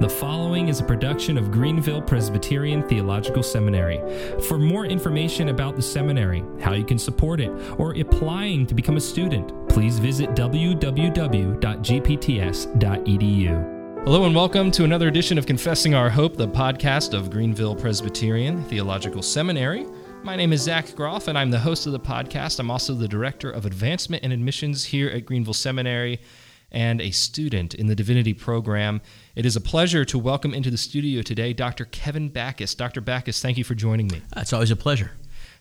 The following is a production of Greenville Presbyterian Theological Seminary. For more information about the seminary, how you can support it, or applying to become a student, please visit www.gpts.edu. Hello and welcome to another edition of Confessing Our Hope, the podcast of Greenville Presbyterian Theological Seminary. My name is Zach Groff, and I'm the host of the podcast. I'm also the Director of Advancement and Admissions here at Greenville Seminary and a student in the divinity program. It is a pleasure to welcome into the studio today Dr. Kevin Backus. Dr. Backus, thank you for joining me. It's always a pleasure.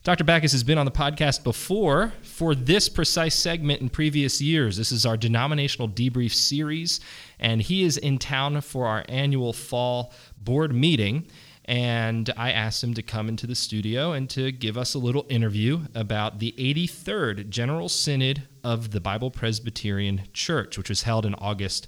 Dr. Backus has been on the podcast before for this precise segment in previous years. This is our denominational debrief series, and he is in town for our annual fall board meeting and I asked him to come into the studio and to give us a little interview about the 83rd General Synod of the Bible Presbyterian Church, which was held in August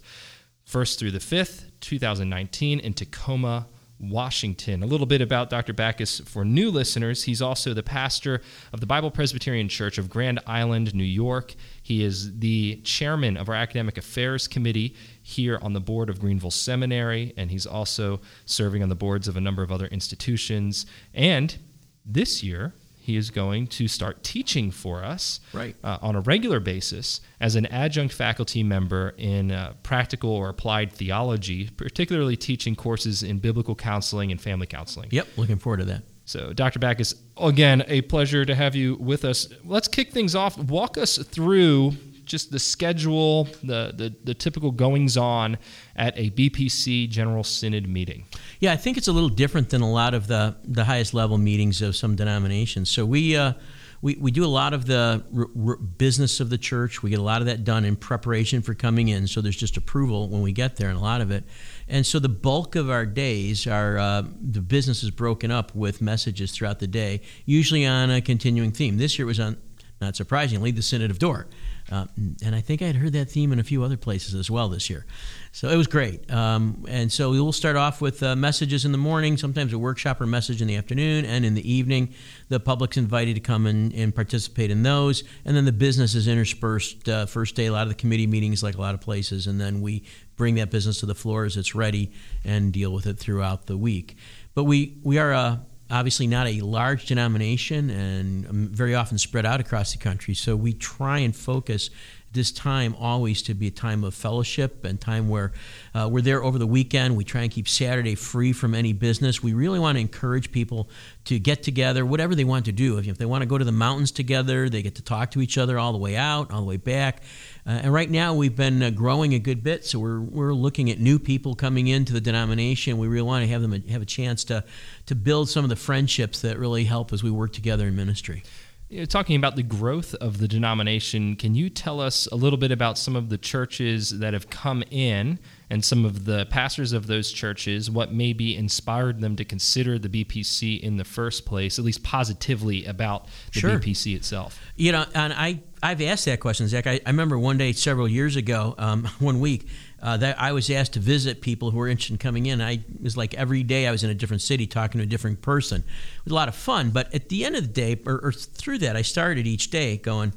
1st through the 5th, 2019, in Tacoma, Washington. A little bit about Dr. Backus for new listeners. He's also the pastor of the Bible Presbyterian Church of Grand Island, New York. He is the chairman of our academic affairs committee here on the board of Greenville Seminary, and he's also serving on the boards of a number of other institutions. And this year, he is going to start teaching for us right. uh, on a regular basis as an adjunct faculty member in uh, practical or applied theology, particularly teaching courses in biblical counseling and family counseling. Yep, looking forward to that. So, Dr. Backus, again, a pleasure to have you with us. Let's kick things off. Walk us through just the schedule, the, the, the typical goings on at a BPC General Synod meeting. Yeah, I think it's a little different than a lot of the, the highest level meetings of some denominations. So we, uh, we, we do a lot of the r- r- business of the church. We get a lot of that done in preparation for coming in. So there's just approval when we get there, and a lot of it. And so the bulk of our days are uh, the business is broken up with messages throughout the day, usually on a continuing theme. This year was on, not surprisingly, the Synod of Dort. Uh, and I think I had heard that theme in a few other places as well this year. So it was great. Um, and so we will start off with uh, messages in the morning, sometimes a workshop or message in the afternoon, and in the evening, the public's invited to come and, and participate in those. And then the business is interspersed. Uh, first day, a lot of the committee meetings, like a lot of places, and then we bring that business to the floor as it's ready and deal with it throughout the week. But we, we are a obviously not a large denomination and um, very often spread out across the country. So we try and focus this time always to be a time of fellowship and time where uh, we're there over the weekend. We try and keep Saturday free from any business. We really want to encourage people to get together, whatever they want to do. If, if they want to go to the mountains together, they get to talk to each other all the way out, all the way back. Uh, and right now we've been uh, growing a good bit, so we're, we're looking at new people coming into the denomination. We really want to have them have a chance to, to build some of the friendships that really help as we work together in ministry. You know, talking about the growth of the denomination, can you tell us a little bit about some of the churches that have come in and some of the pastors of those churches, what maybe inspired them to consider the BPC in the first place, at least positively about the sure. BPC itself? You know, and I, I've asked that question, Zach. I, I remember one day several years ago, um, one week, uh, that I was asked to visit people who were interested in coming in. I was like every day I was in a different city talking to a different person. It was a lot of fun. But at the end of the day, or, or through that, I started each day going,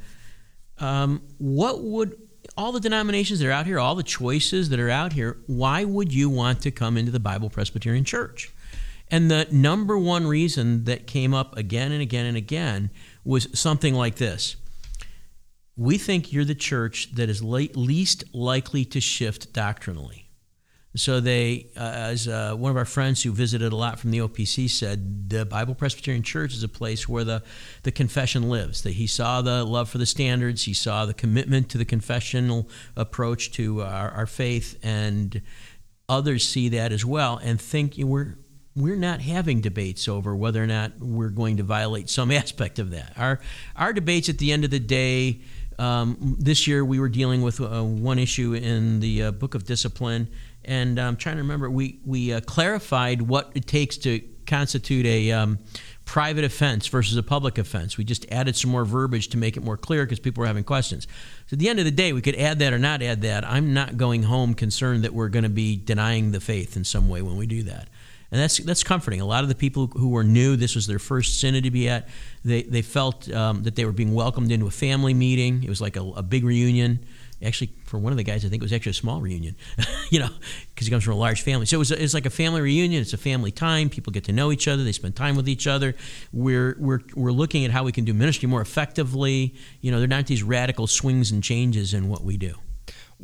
um, what would all the denominations that are out here, all the choices that are out here, why would you want to come into the Bible Presbyterian Church? And the number one reason that came up again and again and again was something like this we think you're the church that is least likely to shift doctrinally. So they, uh, as uh, one of our friends who visited a lot from the OPC said, the Bible Presbyterian Church is a place where the, the confession lives. That he saw the love for the standards, he saw the commitment to the confessional approach to our, our faith, and others see that as well and think we're we're not having debates over whether or not we're going to violate some aspect of that. Our our debates at the end of the day um, this year we were dealing with uh, one issue in the uh, Book of Discipline, and I'm trying to remember. We we uh, clarified what it takes to constitute a um, private offense versus a public offense. We just added some more verbiage to make it more clear because people were having questions. So at the end of the day, we could add that or not add that. I'm not going home concerned that we're going to be denying the faith in some way when we do that and that's that's comforting. A lot of the people who were new, this was their first synod to be at. They they felt um, that they were being welcomed into a family meeting. It was like a, a big reunion, Actually, for one of the guys, I think it was actually a small reunion, you know, because he comes from a large family. So it was, it's like a family reunion. It's a family time. People get to know each other. They spend time with each other. We're, we're, we're looking at how we can do ministry more effectively. You know, there are not these radical swings and changes in what we do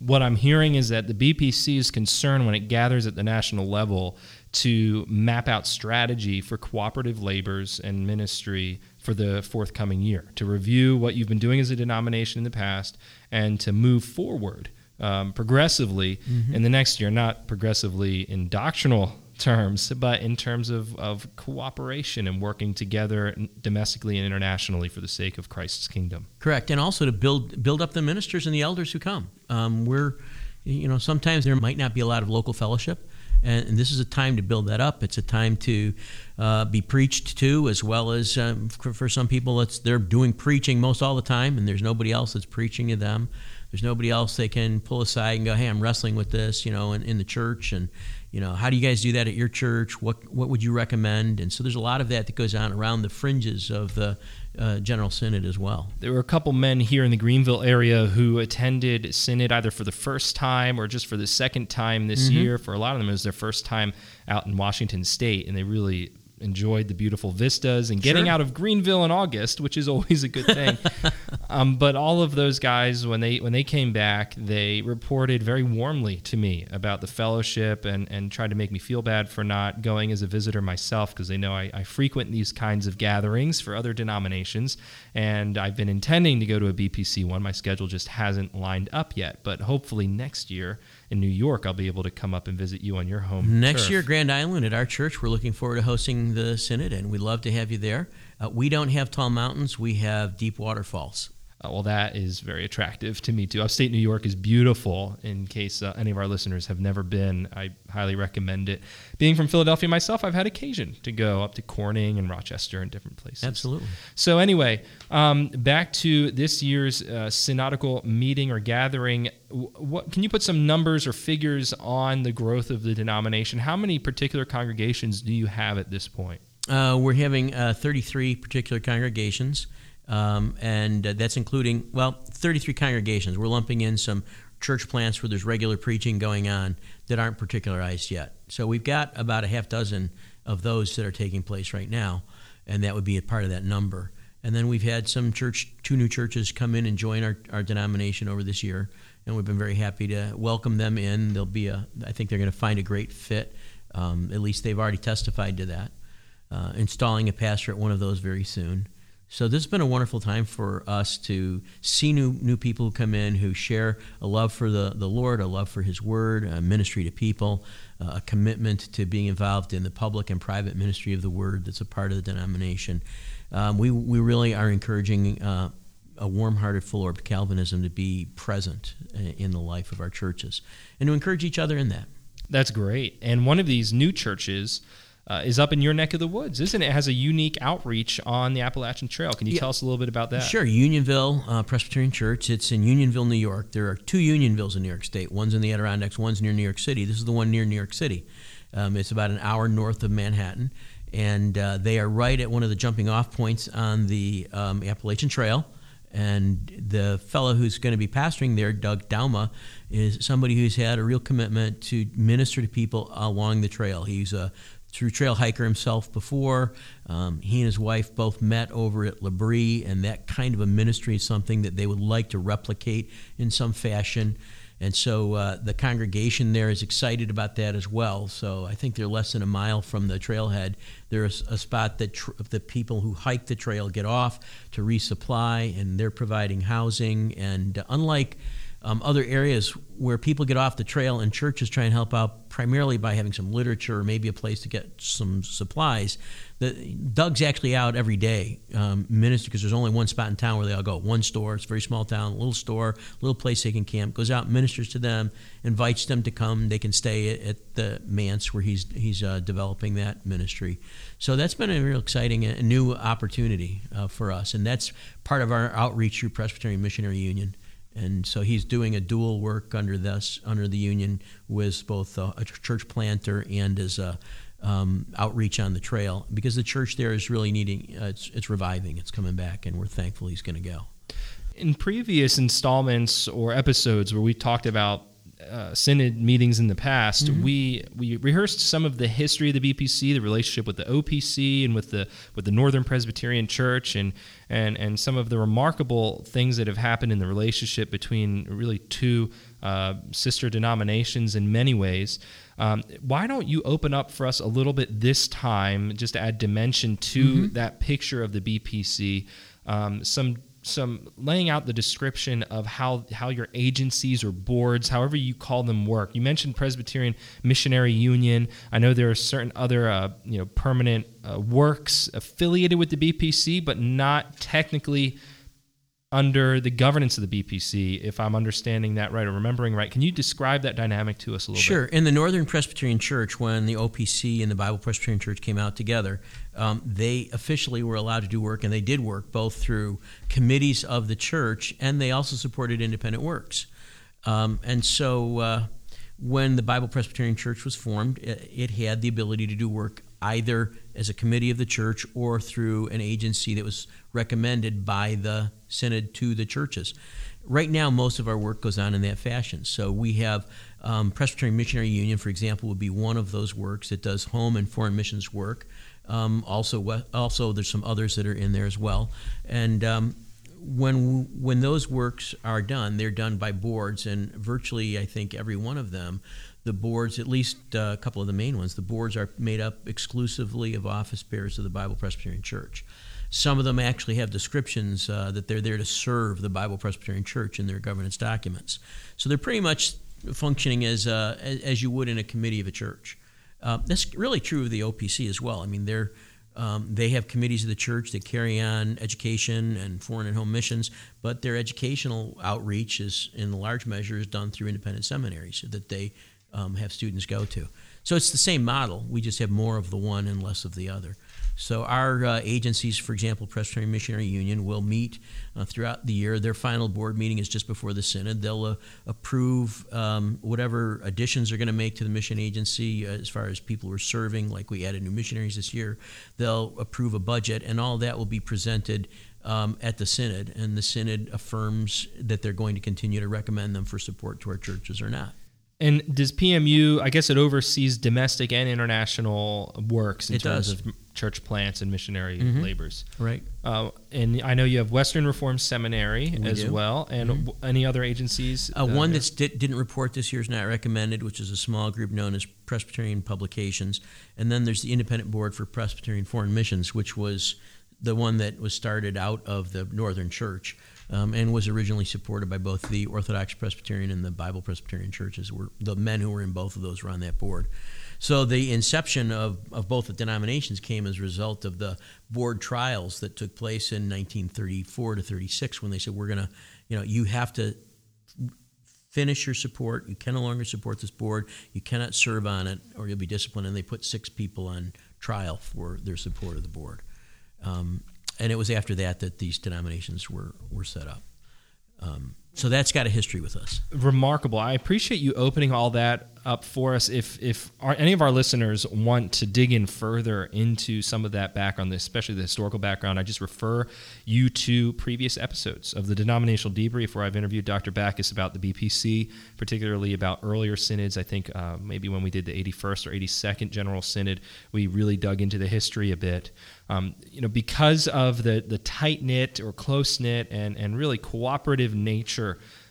what I'm hearing is that the BPC is concerned when it gathers at the national level to map out strategy for cooperative labors and ministry for the forthcoming year, to review what you've been doing as a denomination in the past, and to move forward um, progressively mm-hmm. in the next year, not progressively in doctrinal terms, but in terms of, of cooperation and working together domestically and internationally for the sake of Christ's kingdom. Correct, and also to build build up the ministers and the elders who come. Um, we're, you know, sometimes there might not be a lot of local fellowship. And, and, this is a time to build that up. It's a time to uh, be preached to, as well as um, for, for, some people, it's they're doing preaching most all the time, and there's nobody else that's preaching to them. There's nobody else they can pull aside and go, "Hey, I'm wrestling with this," you know, in, in the church, and you know, how do you guys do that at your church? What what would you recommend? And so there's a lot of that that goes on around the fringes of the uh, General Synod as well. There were a couple men here in the Greenville area who attended Synod either for the first time or just for the second time this mm-hmm. year. For a lot of them, it was their first time out in Washington State, and they really enjoyed the beautiful vistas and getting sure. out of Greenville in August, which is always a good thing. um, but all of those guys, when they when they came back, they reported very warmly to me about the fellowship and and tried to make me feel bad for not going as a visitor myself because they know I, I frequent these kinds of gatherings for other denominations, and I've been intending to go to a BPC one. My schedule just hasn't lined up yet, but hopefully next year in New York, I'll be able to come up and visit you on your home. Next turf. year, Grand Island at our church, we're looking forward to hosting the Synod, and we'd love to have you there. Uh, we don't have tall mountains, we have deep waterfalls. Uh, well, that is very attractive to me too. Upstate New York is beautiful. In case uh, any of our listeners have never been, I highly recommend it. Being from Philadelphia myself, I've had occasion to go up to Corning and Rochester and different places. Absolutely. So anyway, um, back to this year's uh, synodical meeting or gathering. What can you put some numbers or figures on the growth of the denomination? How many particular congregations do you have at this point? Uh, we're having uh, 33 particular congregations. Um, and uh, that's including, well, 33 congregations. We're lumping in some church plants where there's regular preaching going on that aren't particularized yet. So we've got about a half dozen of those that are taking place right now, and that would be a part of that number. And then we've had some church, two new churches come in and join our, our denomination over this year, and we've been very happy to welcome them in. They'll be a, I think they're going to find a great fit. Um, at least they've already testified to that. Uh, installing a pastor at one of those very soon. So this has been a wonderful time for us to see new new people come in who share a love for the, the Lord, a love for His Word, a ministry to people, uh, a commitment to being involved in the public and private ministry of the Word that's a part of the denomination. Um, we, we really are encouraging uh, a warm-hearted, full-orbed Calvinism to be present uh, in the life of our churches and to encourage each other in that. That's great. And one of these new churches uh, is up in your neck of the woods, isn't it? It has a unique outreach on the Appalachian Trail. Can you yeah. tell us a little bit about that? Sure. Unionville uh, Presbyterian Church. It's in Unionville, New York. There are two Unionvilles in New York State. One's in the Adirondacks. One's near New York City. This is the one near New York City. Um, it's about an hour north of Manhattan, and uh, they are right at one of the jumping-off points on the um, Appalachian Trail. And the fellow who's going to be pastoring there, Doug Dauma, is somebody who's had a real commitment to minister to people along the trail. He's a through trail hiker himself before. Um, he and his wife both met over at L'Abri, and that kind of a ministry is something that they would like to replicate in some fashion. And so uh, the congregation there is excited about that as well. So I think they're less than a mile from the trailhead. There's a spot that tr- the people who hike the trail get off to resupply, and they're providing housing. And uh, unlike um, other areas where people get off the trail and churches try and help out primarily by having some literature or maybe a place to get some supplies. The, Doug's actually out every day, um, minister, because there's only one spot in town where they all go. One store, it's a very small town, little store, little place they can camp. Goes out, ministers to them, invites them to come. They can stay at, at the manse where he's he's uh, developing that ministry. So that's been a real exciting, a new opportunity uh, for us, and that's part of our outreach through Presbyterian Missionary Union and so he's doing a dual work under this under the union with both a, a church planter and as a um, outreach on the trail because the church there is really needing uh, it's, it's reviving it's coming back and we're thankful he's going to go. In previous installments or episodes where we talked about uh, synod meetings in the past, mm-hmm. we we rehearsed some of the history of the BPC, the relationship with the OPC and with the with the Northern Presbyterian Church, and and and some of the remarkable things that have happened in the relationship between really two uh, sister denominations in many ways. Um, why don't you open up for us a little bit this time, just to add dimension to mm-hmm. that picture of the BPC? Um, some some laying out the description of how how your agencies or boards, however you call them, work. You mentioned Presbyterian Missionary Union. I know there are certain other uh, you know permanent uh, works affiliated with the BPC, but not technically under the governance of the BPC, if I'm understanding that right or remembering right. Can you describe that dynamic to us a little sure. bit? Sure. In the Northern Presbyterian Church, when the OPC and the Bible Presbyterian Church came out together, um, they officially were allowed to do work, and they did work both through committees of the church, and they also supported independent works. Um, and so uh, when the Bible Presbyterian Church was formed, it, it had the ability to do work either as a committee of the church or through an agency that was recommended by the synod to the churches. Right now, most of our work goes on in that fashion. So we have um, Presbyterian Missionary Union, for example, would be one of those works that does home and foreign missions work. Um, also, also there's some others that are in there as well. And um, when when those works are done, they're done by boards, and virtually, I think every one of them, the boards, at least uh, a couple of the main ones, the boards are made up exclusively of office bearers of the Bible Presbyterian Church. Some of them actually have descriptions uh, that they're there to serve the Bible Presbyterian Church in their governance documents. So they're pretty much functioning as, uh, as you would in a committee of a church. Uh, that's really true of the OPC as well. I mean, they're, um, they have committees of the church that carry on education and foreign and home missions, but their educational outreach is, in large measure, is done through independent seminaries that they um, have students go to. So it's the same model. We just have more of the one and less of the other. So our uh, agencies, for example, Presbyterian Missionary Union, will meet uh, throughout the year. Their final board meeting is just before the synod. They'll uh, approve um, whatever additions they're going to make to the mission agency uh, as far as people who are serving, like we added new missionaries this year. They'll approve a budget, and all that will be presented um, at the synod, and the synod affirms that they're going to continue to recommend them for support to our churches or not. And does PMU? I guess it oversees domestic and international works in it terms does. of church plants and missionary mm-hmm. labors. Right. Uh, and I know you have Western Reformed Seminary we as do. well, and mm-hmm. w- any other agencies. Uh, one that di- didn't report this year is not recommended, which is a small group known as Presbyterian Publications, and then there's the Independent Board for Presbyterian Foreign Missions, which was the one that was started out of the Northern Church um, and was originally supported by both the Orthodox Presbyterian and the Bible Presbyterian churches. Were the men who were in both of those were on that board. So the inception of, of both the denominations came as a result of the board trials that took place in 1934 to 36 when they said we're going to, you know, you have to finish your support. You can no longer support this board. You cannot serve on it, or you'll be disciplined. And they put six people on trial for their support of the board. Um, and it was after that that these denominations were, were set up. Um, so that's got a history with us. Remarkable. I appreciate you opening all that up for us. If if our, any of our listeners want to dig in further into some of that background, especially the historical background, I just refer you to previous episodes of the denominational debrief where I've interviewed Dr. Backus about the BPC, particularly about earlier synods. I think uh, maybe when we did the 81st or 82nd General Synod, we really dug into the history a bit. Um, you know, because of the the tight knit or close knit and and really cooperative nature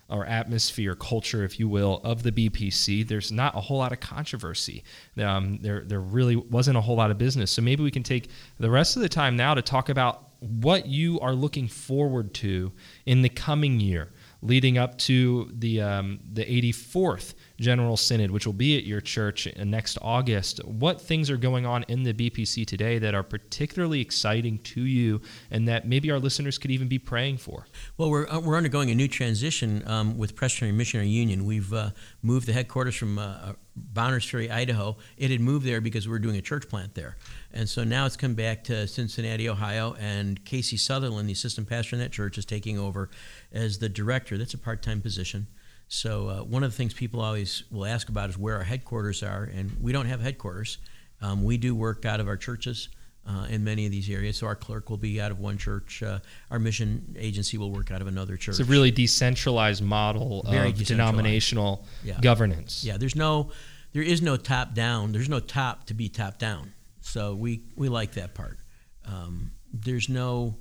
or atmosphere, culture, if you will, of the BPC, there's not a whole lot of controversy. Um, there, there really wasn't a whole lot of business. So maybe we can take the rest of the time now to talk about what you are looking forward to in the coming year leading up to the um, the 84th General Synod, which will be at your church next August. What things are going on in the BPC today that are particularly exciting to you, and that maybe our listeners could even be praying for? Well, we're uh, we're undergoing a new transition um, with Presbyterian Missionary Union. We've uh, moved the headquarters from uh, Bonners Ferry, Idaho. It had moved there because we were doing a church plant there. And so now it's come back to Cincinnati, Ohio, and Casey Sutherland, the assistant pastor in that church, is taking over as the director. That's a part time position. So, uh, one of the things people always will ask about is where our headquarters are, and we don't have headquarters. Um, we do work out of our churches. uh, in many of these areas. So our clerk will be out of one church. Uh, our mission agency will work out of another church. It's a really decentralized model Very of denominational Yeah. governance. Yeah, there's no, there is no top down. There's no top to be top down. So we we like that part. Um, there's no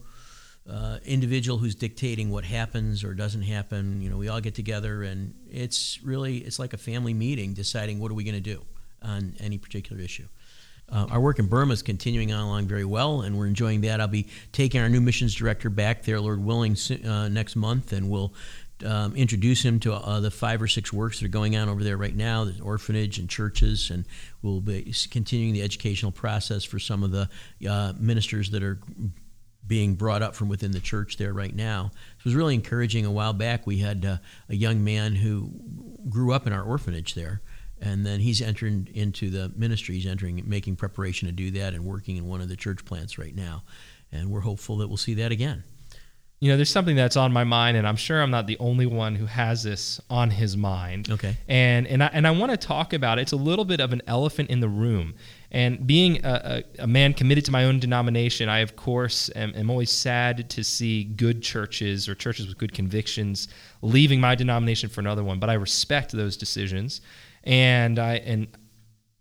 uh, individual who's dictating what happens or doesn't happen. You know, we all get together and it's really it's like a family meeting deciding what are we going to do on any particular issue. Uh, our work in Burma is continuing on along very well, and we're enjoying that. I'll be taking our new missions director back there, Lord willing, uh, next month, and we'll um, introduce him to uh, the five or six works that are going on over there right now. There's orphanage and churches, and we'll be continuing the educational process for some of the uh, ministers that are being brought up from within the church there right now. It was really encouraging. A while back, we had uh, a young man who grew up in our orphanage there, and then he's entering into the ministry. He's entering, making preparation to do that, and working in one of the church plants right now. And we're hopeful that we'll see that again. You know, there's something that's on my mind, and I'm sure I'm not the only one who has this on his mind. Okay. And and I, and I want to talk about it. It's a little bit of an elephant in the room. And being a, a, a man committed to my own denomination, I of course am, am always sad to see good churches or churches with good convictions leaving my denomination for another one. But I respect those decisions, and I and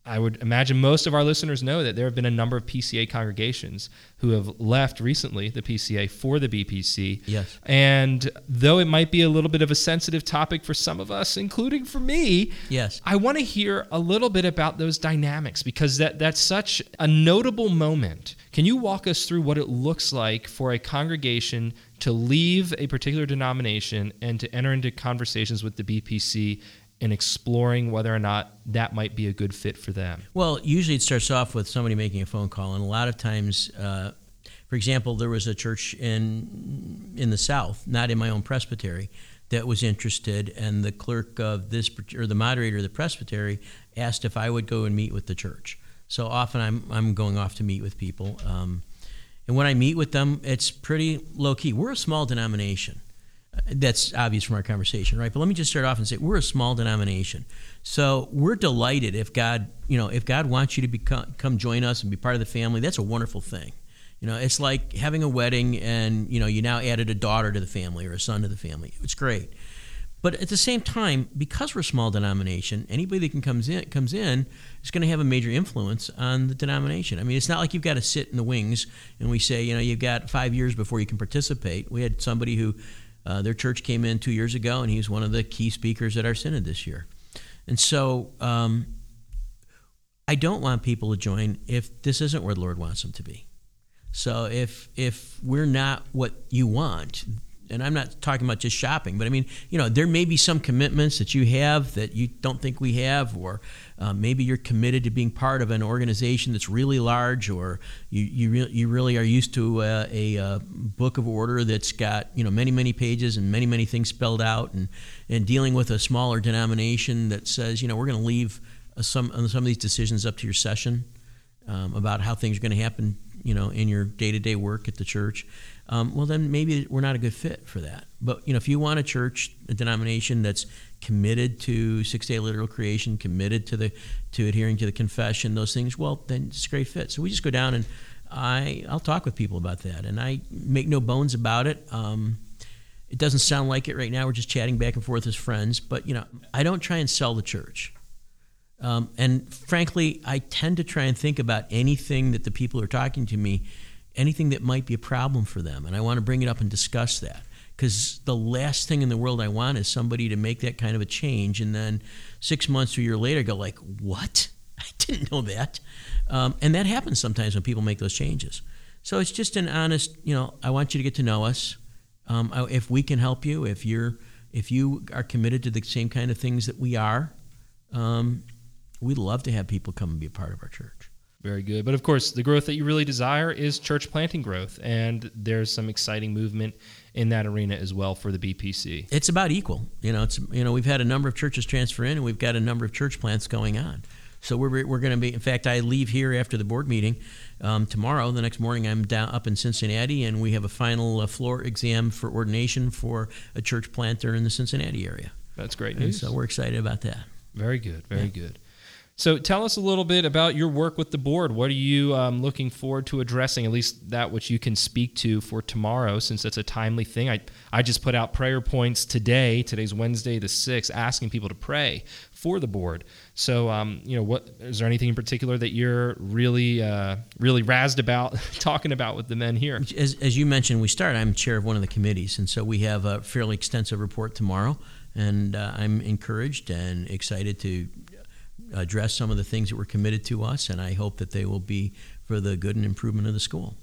I would imagine most of our listeners know that there have been a number of PCA congregations who have left recently the PCA for the BPC. Yes. And though it might be a little bit of a sensitive topic for some of us, including for me, Yes. I want to hear a little bit about those dynamics because that, that's such a notable moment. Can you walk us through what it looks like for a congregation to leave a particular denomination and to enter into conversations with the BPC and exploring whether or not that might be a good fit for them? Well, usually it starts off with somebody making a phone call, and a lot of times, uh, for example, there was a church in in the South, not in my own presbytery, that was interested, and the clerk of this or the moderator of the presbytery asked if I would go and meet with the church. So often I'm I'm going off to meet with people, um, and when I meet with them, it's pretty low key. We're a small denomination that's obvious from our conversation, right? But let me just start off and say we're a small denomination, so we're delighted if God, you know, if God wants you to become come join us and be part of the family. That's a wonderful thing. You know, it's like having a wedding and you know you now added a daughter to the family or a son to the family. It's great. But at the same time, because we're a small denomination, anybody that can comes in comes in is going to have a major influence on the denomination. I mean, it's not like you've got to sit in the wings and we say, you know, you've got five years before you can participate. We had somebody who uh, their church came in two years ago, and he was one of the key speakers at our synod this year. And so, um, I don't want people to join if this isn't where the Lord wants them to be. So if if we're not what you want, and I'm not talking about just shopping, but I mean, you know, there may be some commitments that you have that you don't think we have, or uh, maybe you're committed to being part of an organization that's really large, or you you, re- you really are used to uh, a, uh book of order that's got you know many many pages and many many things spelled out, and and dealing with a smaller denomination that says you know we're going to leave uh, some some of these decisions up to your session um, about how things are going to happen you know in your day-to-day work at the church um, well then maybe we're not a good fit for that. But you know if you want a church a denomination that's committed to six-day literal creation committed to the to adhering to the confession those things well then it's a great fit. So we just go down and i i'll talk with people about that. And i make no bones about it. Um, it doesn't sound like it right now. We're just chatting back and forth as friends. But you know i don't try and sell the church. Um, and frankly, I tend to try and think about anything that the people are talking to me, anything that might be a problem for them. And I want to bring it up and discuss that. Because the last thing in the world I want is somebody to make that kind of a change and then six months or a year later go like, what? I didn't know that. Um, and that happens sometimes when people make those changes. So it's just an honest, you know, I want you to get to know us. Um, I- if we can help you, if you're, if you are committed to the same kind of things that we are, um, we'd love to have people come and be a part of our church. Very good. But of course, the growth that you really desire is church planting growth. And there's some exciting movement in that arena as well for the BPC. It's about equal. You know, it's you know we've had a number of churches transfer in, and we've got a number of church plants going on. So we're we're going to be. In fact, I leave here after the board meeting um, tomorrow. The next morning, I'm down up in Cincinnati, and we have a final uh, floor exam for ordination for a church planter in the Cincinnati area. That's great And news. so we're excited about that. Very good. Very good. So tell us a little bit about your work with the board. What are you um, looking forward to addressing, at least that which you can speak to for tomorrow, since it's a timely thing? I, I just put out prayer points today. Today's Wednesday the 6th, asking people to pray for the board. So, um, you know, what is there anything in particular that you're really, uh, really razzed about talking about with the men here? As, as you mentioned, we start. I'm chair of one of the committees, and so we have a fairly extensive report tomorrow. And uh, I'm encouraged and excited to address some of the things that were committed to us, and I hope that they will be for the good and improvement of the school.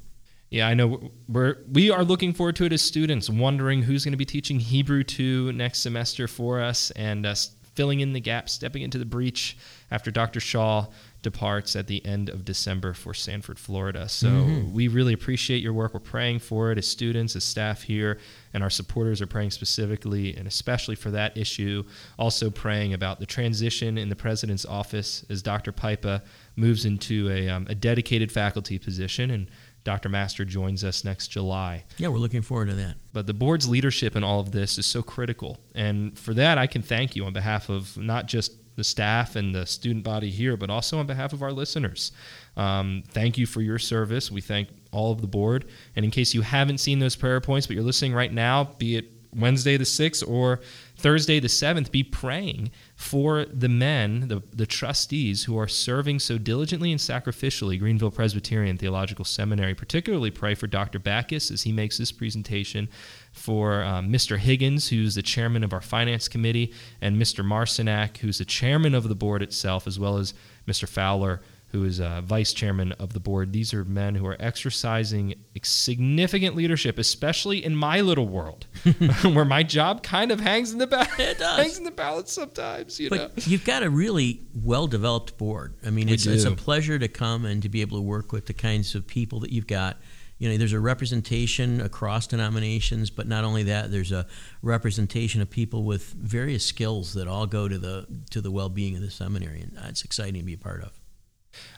Yeah, I know we're we are looking forward to it as students, wondering who's going to be teaching Hebrew two next semester for us, and uh, filling in the gap, stepping into the breach after Dr. Shaw departs at the end of December for Sanford, Florida. So mm-hmm. we really appreciate your work. We're praying for it as students, as staff here, and our supporters are praying specifically and especially for that issue. Also praying about the transition in the president's office as Dr. Pipa moves into a, um, a dedicated faculty position and Dr. Master joins us next July. Yeah, we're looking forward to that. But the board's leadership in all of this is so critical. And for that, I can thank you on behalf of not just the staff and the student body here, but also on behalf of our listeners. Um, thank you for your service. We thank all of the board. And in case you haven't seen those prayer points, but you're listening right now, be it Wednesday the 6th or Thursday the 7th, be praying for the men, the, the trustees who are serving so diligently and sacrificially Greenville Presbyterian Theological Seminary. Particularly pray for Dr. Backus as he makes this presentation, for um, Mr. Higgins, who's the chairman of our finance committee, and Mr. Marcinak, who's the chairman of the board itself, as well as Mr. Fowler, who is uh, vice chairman of the board. These are men who are exercising significant leadership, especially in my little world, where my job kind of hangs in the balance. It does. hangs in the balance sometimes. You but know, you've got a really well-developed board. I mean, it's, it's a pleasure to come and to be able to work with the kinds of people that you've got you know, there's a representation across denominations, but not only that, there's a representation of people with various skills that all go to the to the well-being of the seminary, and it's exciting to be a part of.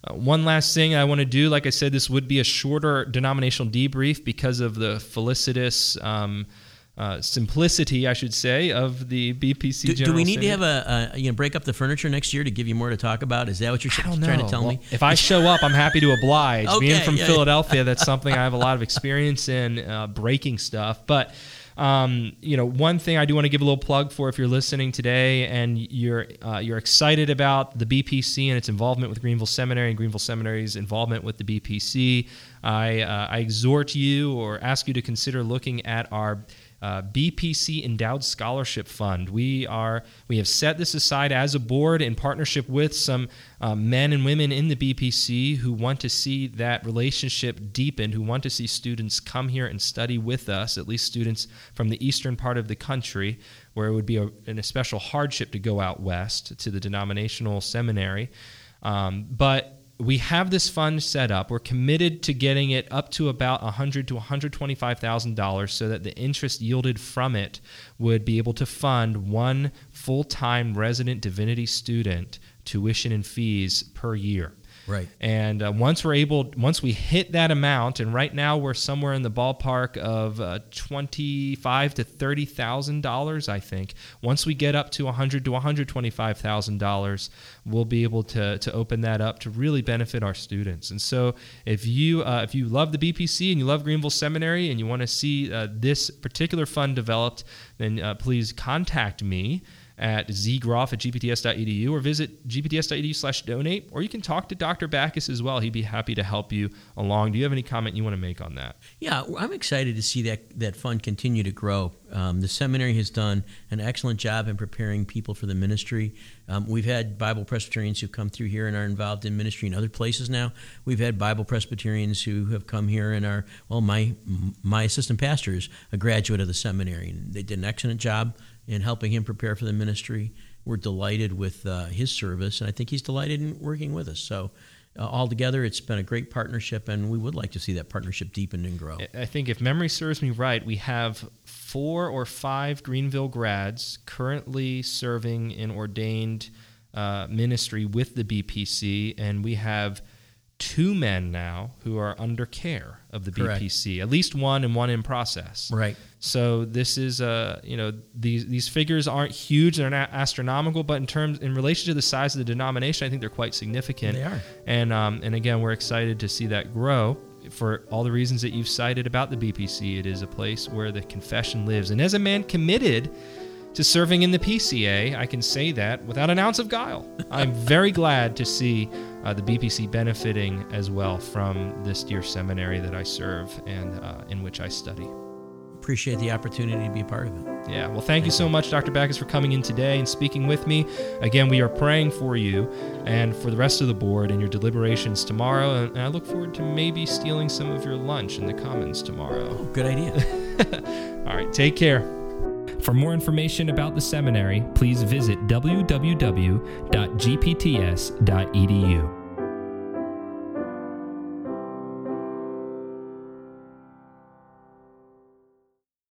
Uh, one last thing I want to do, like I said, this would be a shorter denominational debrief because of the felicitous um, uh, simplicity, I should say, of the BPC. Do, do we need to have a, a, you know break up the furniture next year to give you more to talk about? Is that what you're trying to tell well, me? If I show up, I'm happy to oblige. okay, Being from yeah, Philadelphia, yeah. that's something I have a lot of experience in uh, breaking stuff, but. Um, you know, one thing I do want to give a little plug for if you're listening today and you're uh, you're excited about the BPC and its involvement with Greenville Seminary and Greenville Seminary's involvement with the BPC, I, uh, I exhort you or ask you to consider looking at our uh, BPC Endowed Scholarship Fund. We are we have set this aside as a board in partnership with some uh, men and women in the BPC who want to see that relationship deepened, who want to see students come here and study with us, at least students from the eastern part of the country, where it would be a, an especial hardship to go out west to the denominational seminary. Um, but we have this fund set up. We're committed to getting it up to about 100 to 125 thousand dollars, so that the interest yielded from it would be able to fund one full-time resident divinity student tuition and fees per year. Right. And uh, once we're able, once we hit that amount, and right now we're somewhere in the ballpark of uh, twenty-five to thirty thousand dollars, I think. Once we get up to a hundred to one hundred twenty-five thousand dollars, we'll be able to to open that up to really benefit our students. And so, if you uh, if you love the BPC and you love Greenville Seminary and you want to see uh, this particular fund developed, then uh, please contact me at zgroff at gpts.edu or visit gpts.edu slash donate, or you can talk to Dr. Backus as well. He'd be happy to help you along. Do you have any comment you want to make on that? Yeah, I'm excited to see that, that fund continue to grow. Um, the seminary has done an excellent job in preparing people for the ministry. Um, we've had Bible Presbyterians who come through here and are involved in ministry in other places now. We've had Bible Presbyterians who have come here and are, well, my, my assistant pastor is a graduate of the seminary, and they did an excellent job in helping him prepare for the ministry. We're delighted with uh, his service, and I think he's delighted in working with us. So, uh, altogether, it's been a great partnership, and we would like to see that partnership deepen and grow. I think, if memory serves me right, we have four or five Greenville grads currently serving in ordained uh, ministry with the BPC, and we have two men now who are under care of the Correct. BPC, at least one and one in process. Right. So this is, uh, you know, these these figures aren't huge; they're not astronomical, but in terms in relation to the size of the denomination, I think they're quite significant. They are. And um, and again, we're excited to see that grow for all the reasons that you've cited about the BPC. It is a place where the confession lives, and as a man committed to serving in the PCA, I can say that without an ounce of guile. I'm very glad to see uh, the BPC benefiting as well from this dear seminary that I serve and uh, in which I study. Appreciate the opportunity to be a part of it. Yeah, well, thank you so much, Dr. Backus, for coming in today and speaking with me. Again, we are praying for you and for the rest of the board and your deliberations tomorrow. And I look forward to maybe stealing some of your lunch in the Commons tomorrow. Oh, good idea. All right, take care. For more information about the seminary, please visit www.gpts.edu.